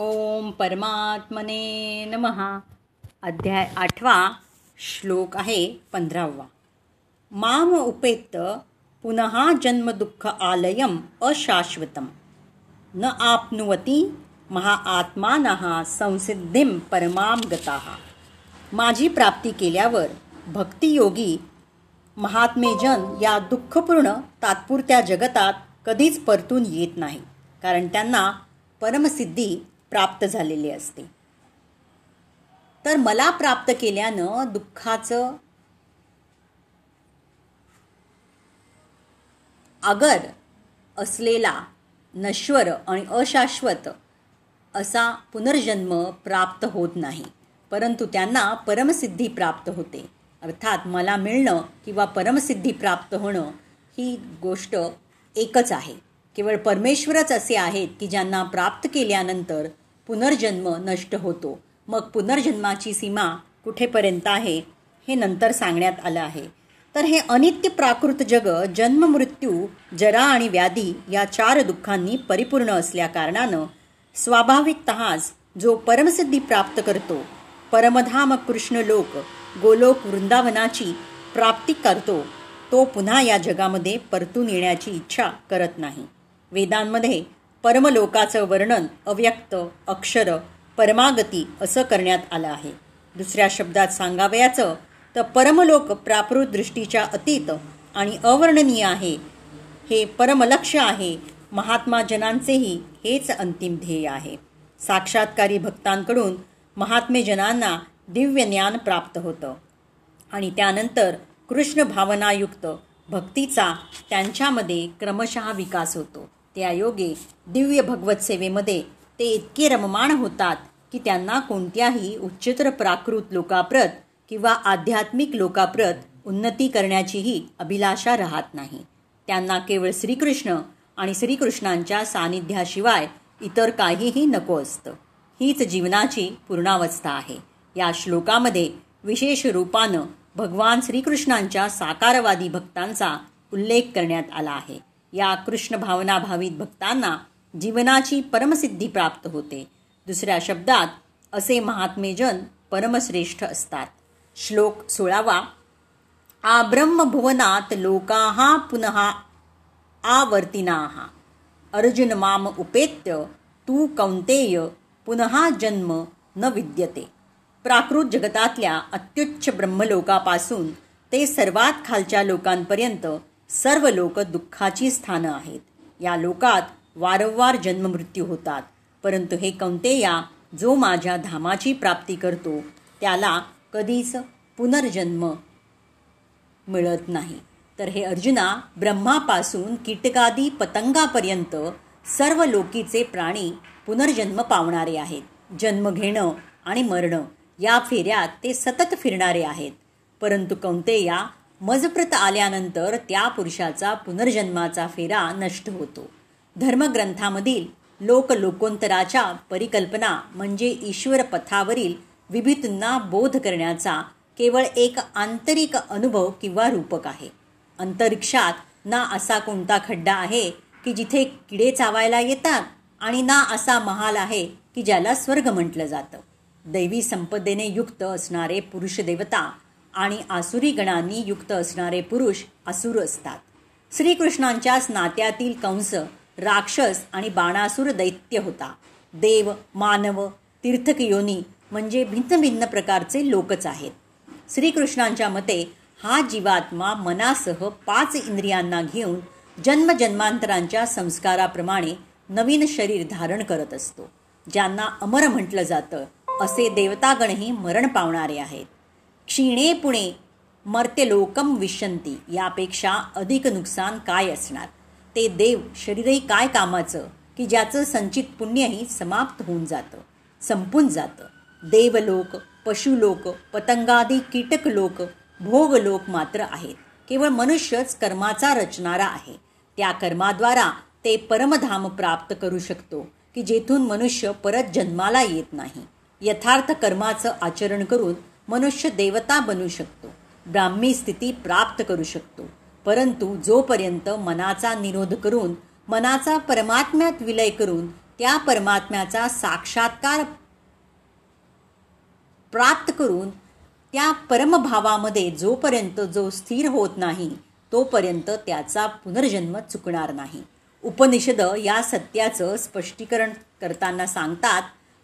ओम परमात्मने नमहा अध्याय आठवा श्लोक आहे पंधरावा. माम उपेत्त पुनः जन्मदुःख आलयम अशाश्वतम. न आपनुवती महाआत्मानः संसिद्धीम परमाम गताः. माझी प्राप्ती केल्यावर भक्तियोगी महात्मेजन या दुःखपूर्ण तात्पुरत्या जगतात कधीच परतून येत नाही. कारण त्यांना परमसिद्धी प्राप्त झालेली असते. तर मला प्राप्त केल्यानं दुःखाचं अगर असलेला नश्वर आणि अशाश्वत असा पुनर्जन्म प्राप्त होत नाही. परंतु त्यांना परमसिद्धी प्राप्त होते. अर्थात मला मिळणं किंवा परमसिद्धी प्राप्त होणं ही गोष्ट एकच आहे. केवळ परमेश्वरच असे आहेत की ज्यांना प्राप्त केल्यानंतर पुनर्जन्म नष्ट होतो. मग पुनर्जन्माची सीमा कुठेपर्यंत आहे हे नंतर सांगण्यात आलं आहे. तर हे अनित्य प्राकृत जग जन्म मृत्यू जरा आणि व्याधी या चार दुःखांनी परिपूर्ण असल्याकारणानं स्वाभाविकतःच जो परमसिद्धी प्राप्त करतो परमधाम कृष्ण लोक गोलोक वृंदावनाची प्राप्ती करतो तो पुन्हा या जगामध्ये परतून येण्याची इच्छा करत नाही. वेदांमध्ये परमलोकाचं वर्णन अव्यक्त अक्षर परमागती असं करण्यात आलं आहे. दुसऱ्या शब्दात सांगावयाचं तर परमलोक प्राकृत दृष्टीच्या अतीत आणि अवर्णनीय आहे. हे परमलक्ष्य आहे. महात्मा जनांचेही हेच अंतिम ध्येय आहे. साक्षात्कारी भक्तांकडून महात्मे जनांना दिव्य ज्ञान प्राप्त होतं. आणि त्यानंतर कृष्ण भावनायुक्त भक्तीचा त्यांच्यामध्ये क्रमशः विकास होतो. त्या योगे दिव्य भगवत सेवेमध्ये ते इतके रममाण होतात की त्यांना कोणत्याही उच्चतर प्राकृत लोकाप्रत किंवा आध्यात्मिक लोकाप्रत उन्नती करण्याचीही अभिलाषा राहत नाही. त्यांना केवळ श्रीकृष्ण आणि श्रीकृष्णांच्या सानिध्याशिवाय इतर काहीही नको असतं. हीच जीवनाची पूर्णावस्था आहे. या श्लोकामध्ये विशेष रूपानं भगवान श्रीकृष्णांच्या साकारवादी भक्तांचा उल्लेख करण्यात आला आहे. या कृष्ण भावना भावित भक्तांना जीवनाची परमसिद्धी प्राप्त होते. दुसऱ्या शब्दात असे महात्मेजन परमश्रेष्ठ असतात. श्लोक सोळावा. आ ब्रह्मभुवनात लोकाहा पुनः आवर्तिनाहा अर्जुन माम उपेत्य तू कौंतेय पुनः जन्म न विद्यते. प्राकृत जगतातल्या अत्युच्च ब्रह्मलोकापासून ते सर्वात खालच्या लोकांपर्यंत सर्व लोक दुःखाची स्थानं आहेत. या लोकात वारंवार जन्ममृत्यू होतात. परंतु हे कौंतेया जो माझ्या धामाची प्राप्ती करतो त्याला कधीच पुनर्जन्म मिळत नाही. तर हे अर्जुना ब्रह्मापासून कीटकादी पतंगापर्यंत सर्व लोकीचे प्राणी पुनर्जन्म पावणारे आहेत. जन्म घेणं आणि मरणं या फेऱ्यात ते सतत फिरणारे आहेत. परंतु कौंतेया मजप्रत आल्यानंतर त्या पुरुषाचा पुनर्जन्माचा फेरा नष्ट होतो. धर्मग्रंथामधील लोकलोकोंतराच्या परिकल्पना म्हणजे ईश्वर पथावरील विभितूंना बोध करण्याचा केवळ एक आंतरिक अनुभव किंवा रूपक आहे. अंतरिक्षात ना असा कोणता खड्डा आहे की जिथे किडे चावायला येतात आणि ना असा महाल आहे की ज्याला स्वर्ग म्हटलं जातं. दैवी संपदेने युक्त असणारे पुरुष देवता आणि आसुरी गणांनी युक्त असणारे पुरुष असुर असतात. श्रीकृष्णांच्याच नात्यातील कंस राक्षस आणि बाणासुर दैत्य होता. देव मानव तीर्थक योनी म्हणजे भिन्न भिन्न प्रकारचे लोकच आहेत. श्रीकृष्णांच्या मते हा जीवात्मा मनासह पाच इंद्रियांना घेऊन जन्मजन्मांतरांच्या संस्काराप्रमाणे नवीन शरीर धारण करत असतो ज्यांना अमर म्हटलं जातं असे देवतागणही मरण पावणारे आहेत. क्षीणे पुणे मर्त्यलोकम विशंती यापेक्षा अधिक नुकसान काय असणार? ते देव शरीरही काय कामाचं? की ज्याचं संचित पुण्यही समाप्त होऊन जातं संपून जातं. देवलोक पशुलोक पतंगादी कीटक लोक भोगलोक मात्र आहेत. केवळ मनुष्यच कर्माचा रचणारा आहे. त्या कर्माद्वारा ते परमधाम प्राप्त करू शकतो की जेथून मनुष्य परत जन्माला येत नाही. यथार्थ कर्माचं आचरण करून मनुष्य देवता बनू शकतो. ब्राह्मी स्थिती प्राप्त करू शकतो. परंतु जोपर्यंत मनाचा निरोध करून मनाचा परमात्म्यात विलय करून त्या परमात्म्याचा साक्षात्कार प्राप्त करून त्या परमभावामध्ये जोपर्यंत जो स्थिर होत नाही तोपर्यंत त्याचा पुनर्जन्म चुकणार नाही. उपनिषद या सत्याचं स्पष्टीकरण करताना सांगतात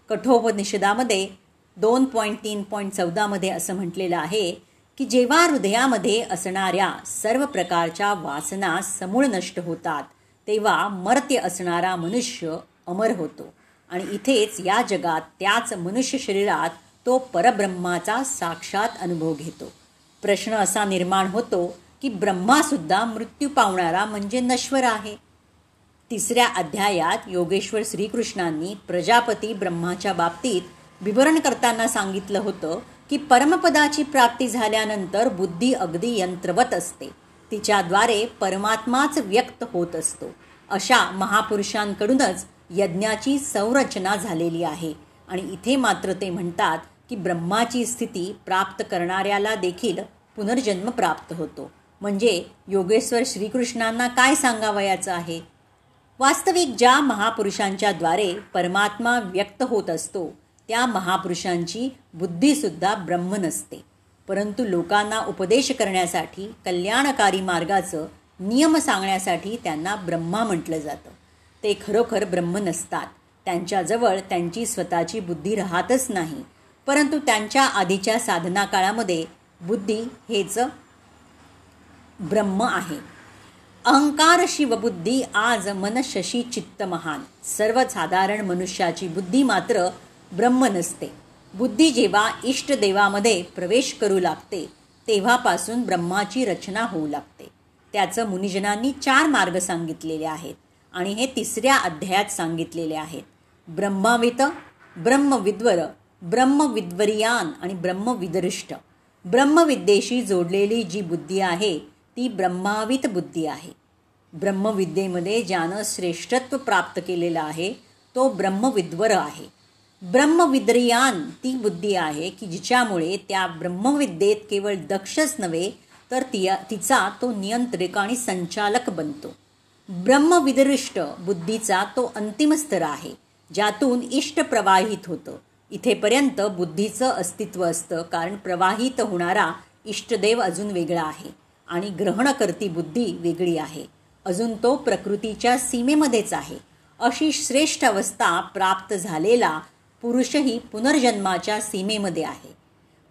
कठोपनिषदामध्ये दोन पॉईंट तीन पॉईंट चौदामध्ये असं म्हटलेलं आहे की जेव्हा हृदयामध्ये असणाऱ्या सर्व प्रकारच्या वासना समूळ नष्ट होतात तेव्हा मर्त्य असणारा मनुष्य अमर होतो. आणि इथेच या जगात त्याच मनुष्य शरीरात तो परब्रह्माचा साक्षात अनुभव घेतो. प्रश्न असा निर्माण होतो की ब्रह्मासुद्धा मृत्यू पावणारा म्हणजे नश्वर आहे. तिसऱ्या अध्यायात योगेश्वर श्रीकृष्णांनी प्रजापती ब्रह्माच्या बाबतीत विवरण करताना सांगितलं होतं की परमपदाची प्राप्ती झाल्यानंतर बुद्धी अगदी यंत्रवत असते. तिच्याद्वारे परमात्माच व्यक्त होत असतो. अशा महापुरुषांकडूनच यज्ञाची संरचना झालेली आहे. आणि इथे मात्र ते म्हणतात की ब्रह्माची स्थिती प्राप्त करणाऱ्याला देखील पुनर्जन्म प्राप्त होतो. म्हणजे योगेश्वर श्रीकृष्णांना काय सांगावयाचं आहे? वास्तविक ज्या महापुरुषांच्याद्वारे परमात्मा व्यक्त होत असतो त्या महापुरुषांची बुद्धीसुद्धा ब्रह्म नसते. परंतु लोकांना उपदेश करण्यासाठी कल्याणकारी मार्गाचं नियम सांगण्यासाठी त्यांना ब्रह्मा म्हटलं जातं. ते खरोखर ब्रह्म नसतात. त्यांच्याजवळ त्यांची स्वतःची बुद्धी राहतच नाही. परंतु त्यांच्या आधीच्या साधना काळामध्ये बुद्धी हेच ब्रह्म आहे. अहंकार शिवबुद्धी आज मन शशी चित्त महान सर्वसाधारण मनुष्याची बुद्धी मात्र ब्रह्म नसते. बुद्धी जेव्हा इष्टदेवामध्ये प्रवेश करू लागते तेव्हापासून ब्रह्माची रचना होऊ लागते. त्याचं मुनिजनांनी चार मार्ग सांगितलेले आहेत आणि हे तिसऱ्या अध्यायात सांगितलेले आहेत. ब्रह्मावित ब्रह्मविद्वर ब्रह्मविद्वरियान आणि ब्रह्मविदरिष्ट. ब्रह्मविद्येशी जोडलेली जी बुद्धी आहे ती ब्रह्मावित बुद्धी आहे. ब्रह्मविद्येमध्ये ज्यानं श्रेष्ठत्व प्राप्त केलेलं आहे तो ब्रह्मविद्वर आहे. ब्रह्मविद्रियान ती बुद्धी आहे की जिच्यामुळे त्या ब्रह्मविद्येत केवळ दक्षच नव्हे तर तिया तिचा तो नियंत्रक आणि संचालक बनतो. ब्रह्मविदरिष्ट बुद्धीचा तो अंतिम स्तर आहे ज्यातून इष्ट प्रवाहित होतं. इथेपर्यंत बुद्धीचं अस्तित्व असतं कारण प्रवाहित होणारा इष्टदेव अजून वेगळा आहे आणि ग्रहणकर्ती बुद्धी वेगळी आहे. अजून तो प्रकृतीच्या सीमेमध्येच आहे. अशी श्रेष्ठ अवस्था प्राप्त झालेला पुरुषही पुनर्जन्माच्या सीमेमध्ये आहे.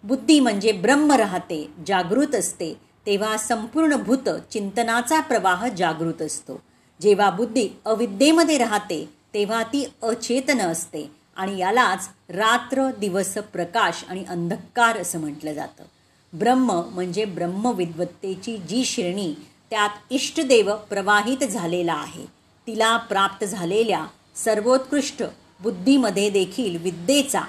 बुद्धी म्हणजे ब्रह्म राहते जागृत असते तेव्हा संपूर्ण भूत चिंतनाचा प्रवाह जागृत असतो. जेव्हा बुद्धी अविद्येमध्ये राहते तेव्हा ती अचेतन असते आणि यालाच रात्र दिवस प्रकाश आणि अंधकार असं म्हटलं जातं. ब्रह्म म्हणजे ब्रह्मविद्वत्तेची जी श्रेणी त्यात इष्टदेव प्रवाहित झालेला आहे. तिला प्राप्त झालेल्या सर्वोत्कृष्ट बुद्धीमध्ये देखील विद्येचा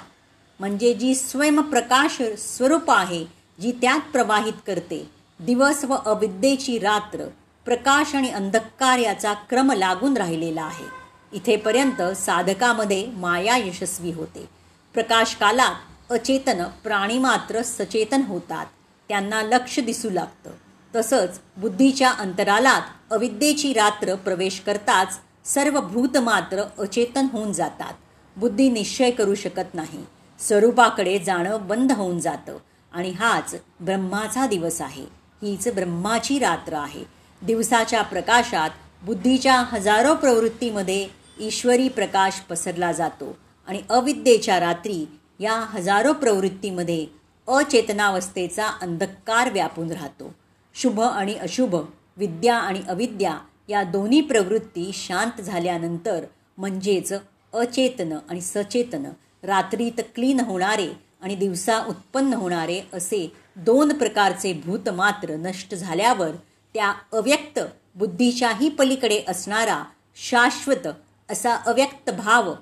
म्हणजे जी स्वयंप्रकाश स्वरूप आहे जी त्यात प्रवाहित करते. दिवस व अविद्येची रात्र प्रकाश आणि अंधकार याचा क्रम लागून राहिलेला आहे. इथेपर्यंत साधकामध्ये माया यशस्वी होते. प्रकाश कालात अचेतन प्राणी मात्र सचेतन होतात. त्यांना लक्ष दिसू लागतं. तसंच बुद्धीच्या अंतरालात अविद्येची रात्र प्रवेश करताच सर्व भूत मात्र अचेतन होऊन जातात. बुद्धी निश्चय करू शकत नाही. स्वरूपाकडे जाणं बंद होऊन जातं. आणि हाच ब्रह्माचा दिवस आहे. हीच ब्रह्माची रात्र आहे. दिवसाच्या प्रकाशात बुद्धीच्या हजारो प्रवृत्तीमध्ये ईश्वरी प्रकाश पसरला जातो. आणि अविद्येच्या रात्री या हजारो प्रवृत्तीमध्ये अचेतनावस्थेचा अंधकार व्यापून राहतो. शुभ आणि अशुभ विद्या आणि अविद्या या दोन्ही प्रवृत्ती शांत झाल्यानंतर म्हणजेच अचेतन आणि सचेतन रात्रीत क्लीन होणारे आणि दिवसा उत्पन्न होणारे असे दोन प्रकारचे भूत मात्र नष्ट झाल्यावर त्या अव्यक्त बुद्धीच्याही पलीकडे असणारा शाश्वत असा अव्यक्त भाव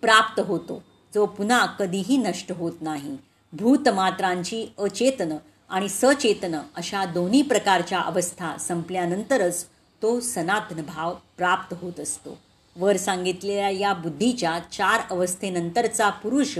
प्राप्त होतो जो पुन्हा कधीही नष्ट होत नाही. भूतमात्रांची अचेतन आणि सचेतन अशा दोन्ही प्रकारच्या अवस्था संपल्यानंतरच तो सनातन भाव प्राप्त होत असतो. वर सांगितलेल्या या बुद्धीच्या चार अवस्थेनंतरचा पुरुष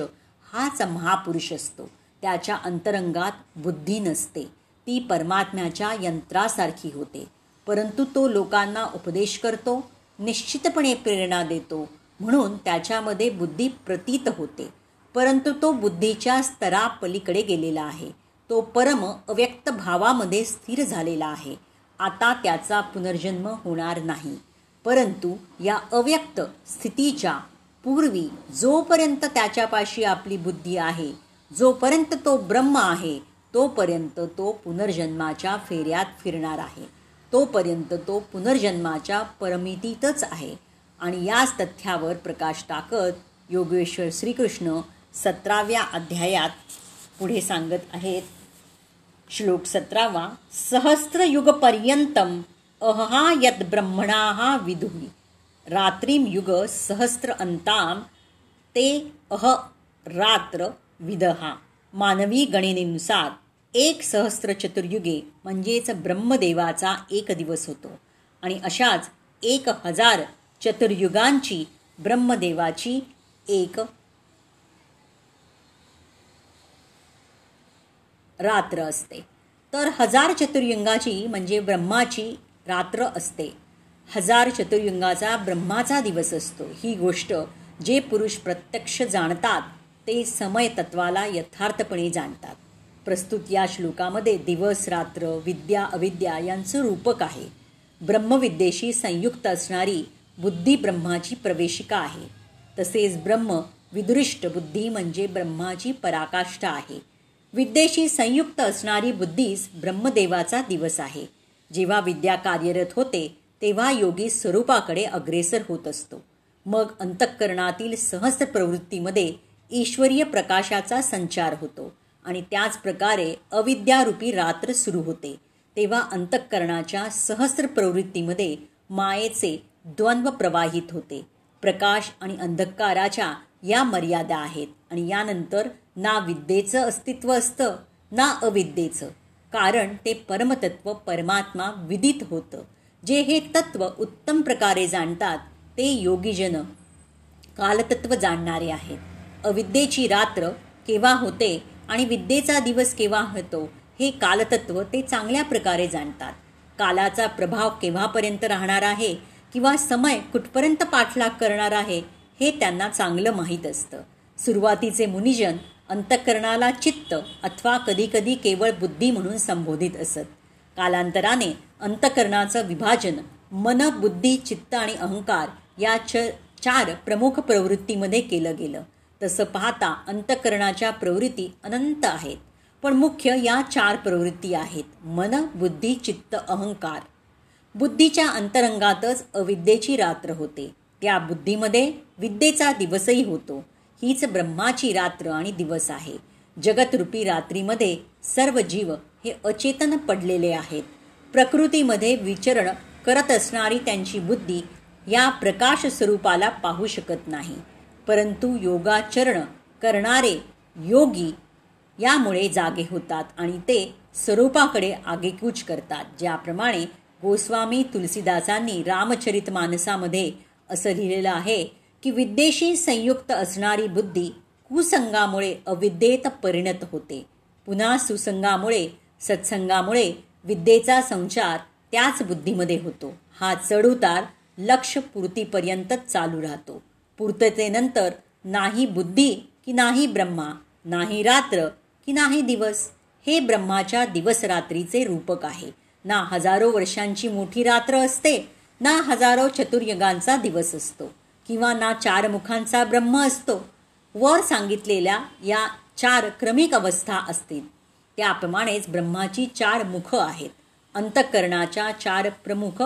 हाच महापुरुष असतो. त्याच्या अंतरंगात बुद्धी नसते. ती परमात्म्याच्या यंत्रासारखी होते. परंतु तो लोकांना उपदेश करतो निश्चितपणे प्रेरणा देतो. म्हणून त्याच्यामध्ये बुद्धी प्रतीत होते. परंतु तो बुद्धीच्या स्तरापलीकडे गेलेला आहे. तो परम अव्यक्त भावामध्ये स्थिर झालेला आहे. आता त्याचा पुनर्जन्म होणार नाही. परंतु या अव्यक्त स्थितीच्या पूर्वी जोपर्यंत त्याच्यापाशी आपली बुद्धी आहे जोपर्यंत तो ब्रह्म आहे तोपर्यंत तो पुनर्जन्माच्या फेऱ्यात फिरणार आहे. तोपर्यंत तो पुनर्जन्माच्या परमितीतच आहे. आणि याच तथ्यावर प्रकाश टाकत योगेश्वर श्रीकृष्ण सतराव्या अध्यायात पुढे सांगत आहेत. श्लोक सतरावा सहस्रयुगपर्यंतम अहहा यद ब्रह्मणा विदुही। रात्रीम युग सहस्र अंताम ते अह रात्र विदहा मानवी गणनेनुसार एक सहस्र चतुर्युगे म्हणजेच ब्रह्मदेवाचा एक दिवस होतो आणि अशाच एक हजार चतुर्युगांची ब्रह्मदेवाची एक रात्र असते. तर हजार चतुर्युंगाची म्हणजे ब्रह्माची रात्र असते. हजार चतुर्युंगाचा ब्रह्माचा दिवस असतो. ही गोष्ट जे पुरुष प्रत्यक्ष जाणतात ते समय तत्वाला यथार्थपणे जाणतात. प्रस्तुत या श्लोकामध्ये दिवस रात्र विद्या अविद्या यांचं रूपक आहे. ब्रह्मविद्येशी संयुक्त असणारी बुद्धी ब्रह्माची प्रवेशिका आहे. तसेच ब्रह्म विदृष्ट बुद्धी म्हणजे ब्रह्माची पराकाष्ठा आहे. विद्येशी संयुक्त असणारी बुद्धीस ब्रह्मदेवाचा दिवस आहे. जेव्हा विद्या कार्यरत होते तेव्हा योगी स्वरूपाकडे अग्रेसर होत असतो. मग अंतःकरणातील सहस्र प्रवृत्तीमध्ये ईश्वरीय प्रकाशाचा संचार होतो आणि त्याच प्रकारे अविद्यारूपी रात्र सुरू होते. तेव्हा अंतःकरणाच्या सहस्र प्रवृत्तीमध्ये मायेचे द्वंद्व प्रवाहित होते. प्रकाश आणि अंधकाराच्या या मर्यादा आहेत आणि यानंतर ना विद्येचं अस्तित्व असतं ना अविद्येचं. कारण ते परमतत्व परमात्मा विदित होतं. जे हे तत्व उत्तम प्रकारे जाणतात ते योगीजन कालतत्व जाणणारे आहेत. अविद्येची रात्र केव्हा होते आणि विद्येचा दिवस केव्हा होतो हे कालतत्व ते चांगल्या प्रकारे जाणतात. कालाचा प्रभाव केव्हापर्यंत राहणार आहे किंवा समय कुठपर्यंत पाठलाग करणार आहे हे त्यांना चांगलं माहीत असतं. सुरुवातीचे मुनिजन अंतःकरणाला चित्त अथवा कधीकधी केवळ बुद्धी म्हणून संबोधित असत. कालांतराने अंतःकरणाचं विभाजन मन बुद्धी चित्त आणि अहंकार या च चार प्रमुख प्रवृत्तीमध्ये केलं गेलं. तसं पाहता अंतःकरणाच्या प्रवृत्ती अनंत आहेत. पण मुख्य या चार प्रवृत्ती आहेत मन बुद्धी चित्त अहंकार. बुद्धीच्या अंतरंगातच अविद्येची रात्र होते. त्या बुद्धीमध्ये विद्येचा दिवसही होतो. हीच ब्रह्माची रात्र आणि दिवस आहे. जगतरूपी रात्रीमध्ये सर्व जीव हे अचेतन पडलेले आहेत. प्रकृतीमध्ये विचरण करत असणारी त्यांची बुद्धी या प्रकाश स्वरूपाला पाहू शकत नाही. परंतु योगाचरण करणारे योगी यामुळे जागे होतात आणि ते स्वरूपाकडे आगेकूच करतात ज्याप्रमाणे गोस्वामी तुलसीदासांनी रामचरित मानसामध्ये असं लिहिलेलं आहे की विद्येशी संयुक्त असणारी बुद्धी कुसंगामुळे अविद्येत परिणत होते. पुन्हा सुसंगामुळे सत्संगामुळे विद्येचा संचार त्याच बुद्धीमध्ये होतो. हा चढउतार लक्षपूर्तीपर्यंतच चालू राहतो. पूर्ततेनंतर नाही बुद्धी की नाही ब्रह्मा नाही रात्र की नाही दिवस हे ब्रह्माच्या दिवसरात्रीचे रूपक आहे. ना हजारो वर्षांची मोठी रात्र असते ना हजारो चतुर्युगांचा दिवस असतो. किंवा ना चार मुखांचा ब्रह्म असतो. वर सांगितलेल्या या चार क्रमिक अवस्था असतील. त्याप्रमाणेच ब्रह्माची चार मुख आहेत. अंतःकरणाच्या चार प्रमुख.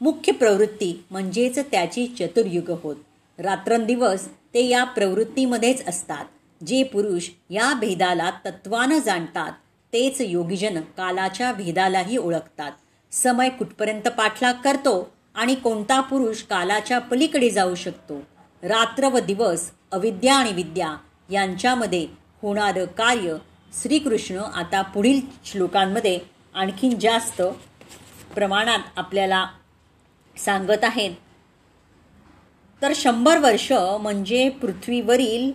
मुख्य प्रवृत्ती म्हणजेच त्याची चतुर्युग होत. रात्रंदिवस ते या प्रवृत्तीमध्येच असतात. जे पुरुष या भेदाला तत्वानं जाणतात तेच योगीजन कालाच्या भेदालाही ओळखतात. समय कुठपर्यंत पाठलाग करतो आणि कोणता पुरुष कालाच्या पलीकडे जाऊ शकतो? रात्र व दिवस अविद्या आणि विद्या यांच्यामध्ये होणारं कार्य श्रीकृष्ण आता पुढील श्लोकांमध्ये आणखीन जास्त प्रमाणात आपल्याला सांगत आहेत. तर शंभर वर्ष म्हणजे पृथ्वीवरील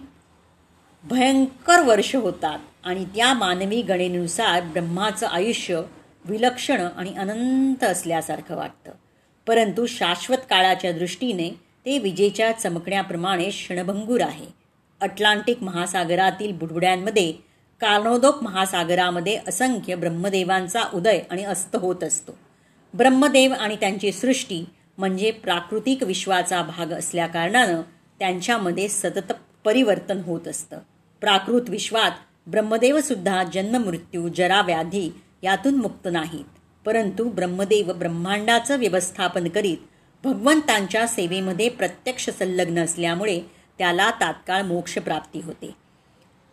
भयंकर वर्ष होतात आणि त्या मानवी गणेनुसार ब्रह्माचं आयुष्य विलक्षण आणि अनंत असल्यासारखं वाटतं. परंतु शाश्वत काळाच्या दृष्टीने ते विजेच्या चमकण्याप्रमाणे क्षणभंगूर आहे. अटलांटिक महासागरातील बुडबुड्यांमध्ये कार्णोदोक महासागरामध्ये असंख्य ब्रह्मदेवांचा उदय आणि अस्त होत असतो. ब्रह्मदेव आणि त्यांची सृष्टी म्हणजे प्राकृतिक विश्वाचा भाग असल्याकारणानं त्यांच्यामध्ये सतत परिवर्तन होत असतं. प्राकृत विश्वात ब्रह्मदेवसुद्धा जन्ममृत्यू जराव्याधी यातून मुक्त नाहीत. परंतु ब्रह्मदेव ब्रह्मांडाचं व्यवस्थापन करीत भगवंतांच्या सेवेमध्ये प्रत्यक्ष संलग्न असल्यामुळे त्याला तात्काळ मोक्षप्राप्ती होते.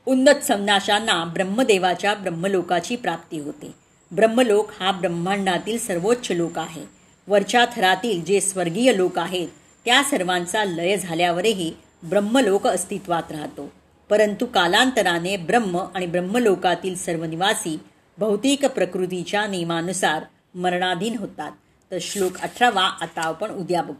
उन्नत संन्याशांना ब्रह्मदेवाच्या ब्रह्मलोकाची प्राप्ती होते. ब्रह्मलोक हा ब्रह्मांडातील सर्वोच्च लोक आहे. वरच्या थरातील जे स्वर्गीय लोक आहेत त्या सर्वांचा लय झाल्यावरही ब्रह्मलोक अस्तित्वात राहतो. परंतु कालांतराने ब्रह्म आणि ब्रह्मलोकातील सर्व निवासी भौतिक प्रकृतीच्या नियमानुसार मरणाधीन होतात. तर श्लोक अठरावा आता आपण उद्या बघू.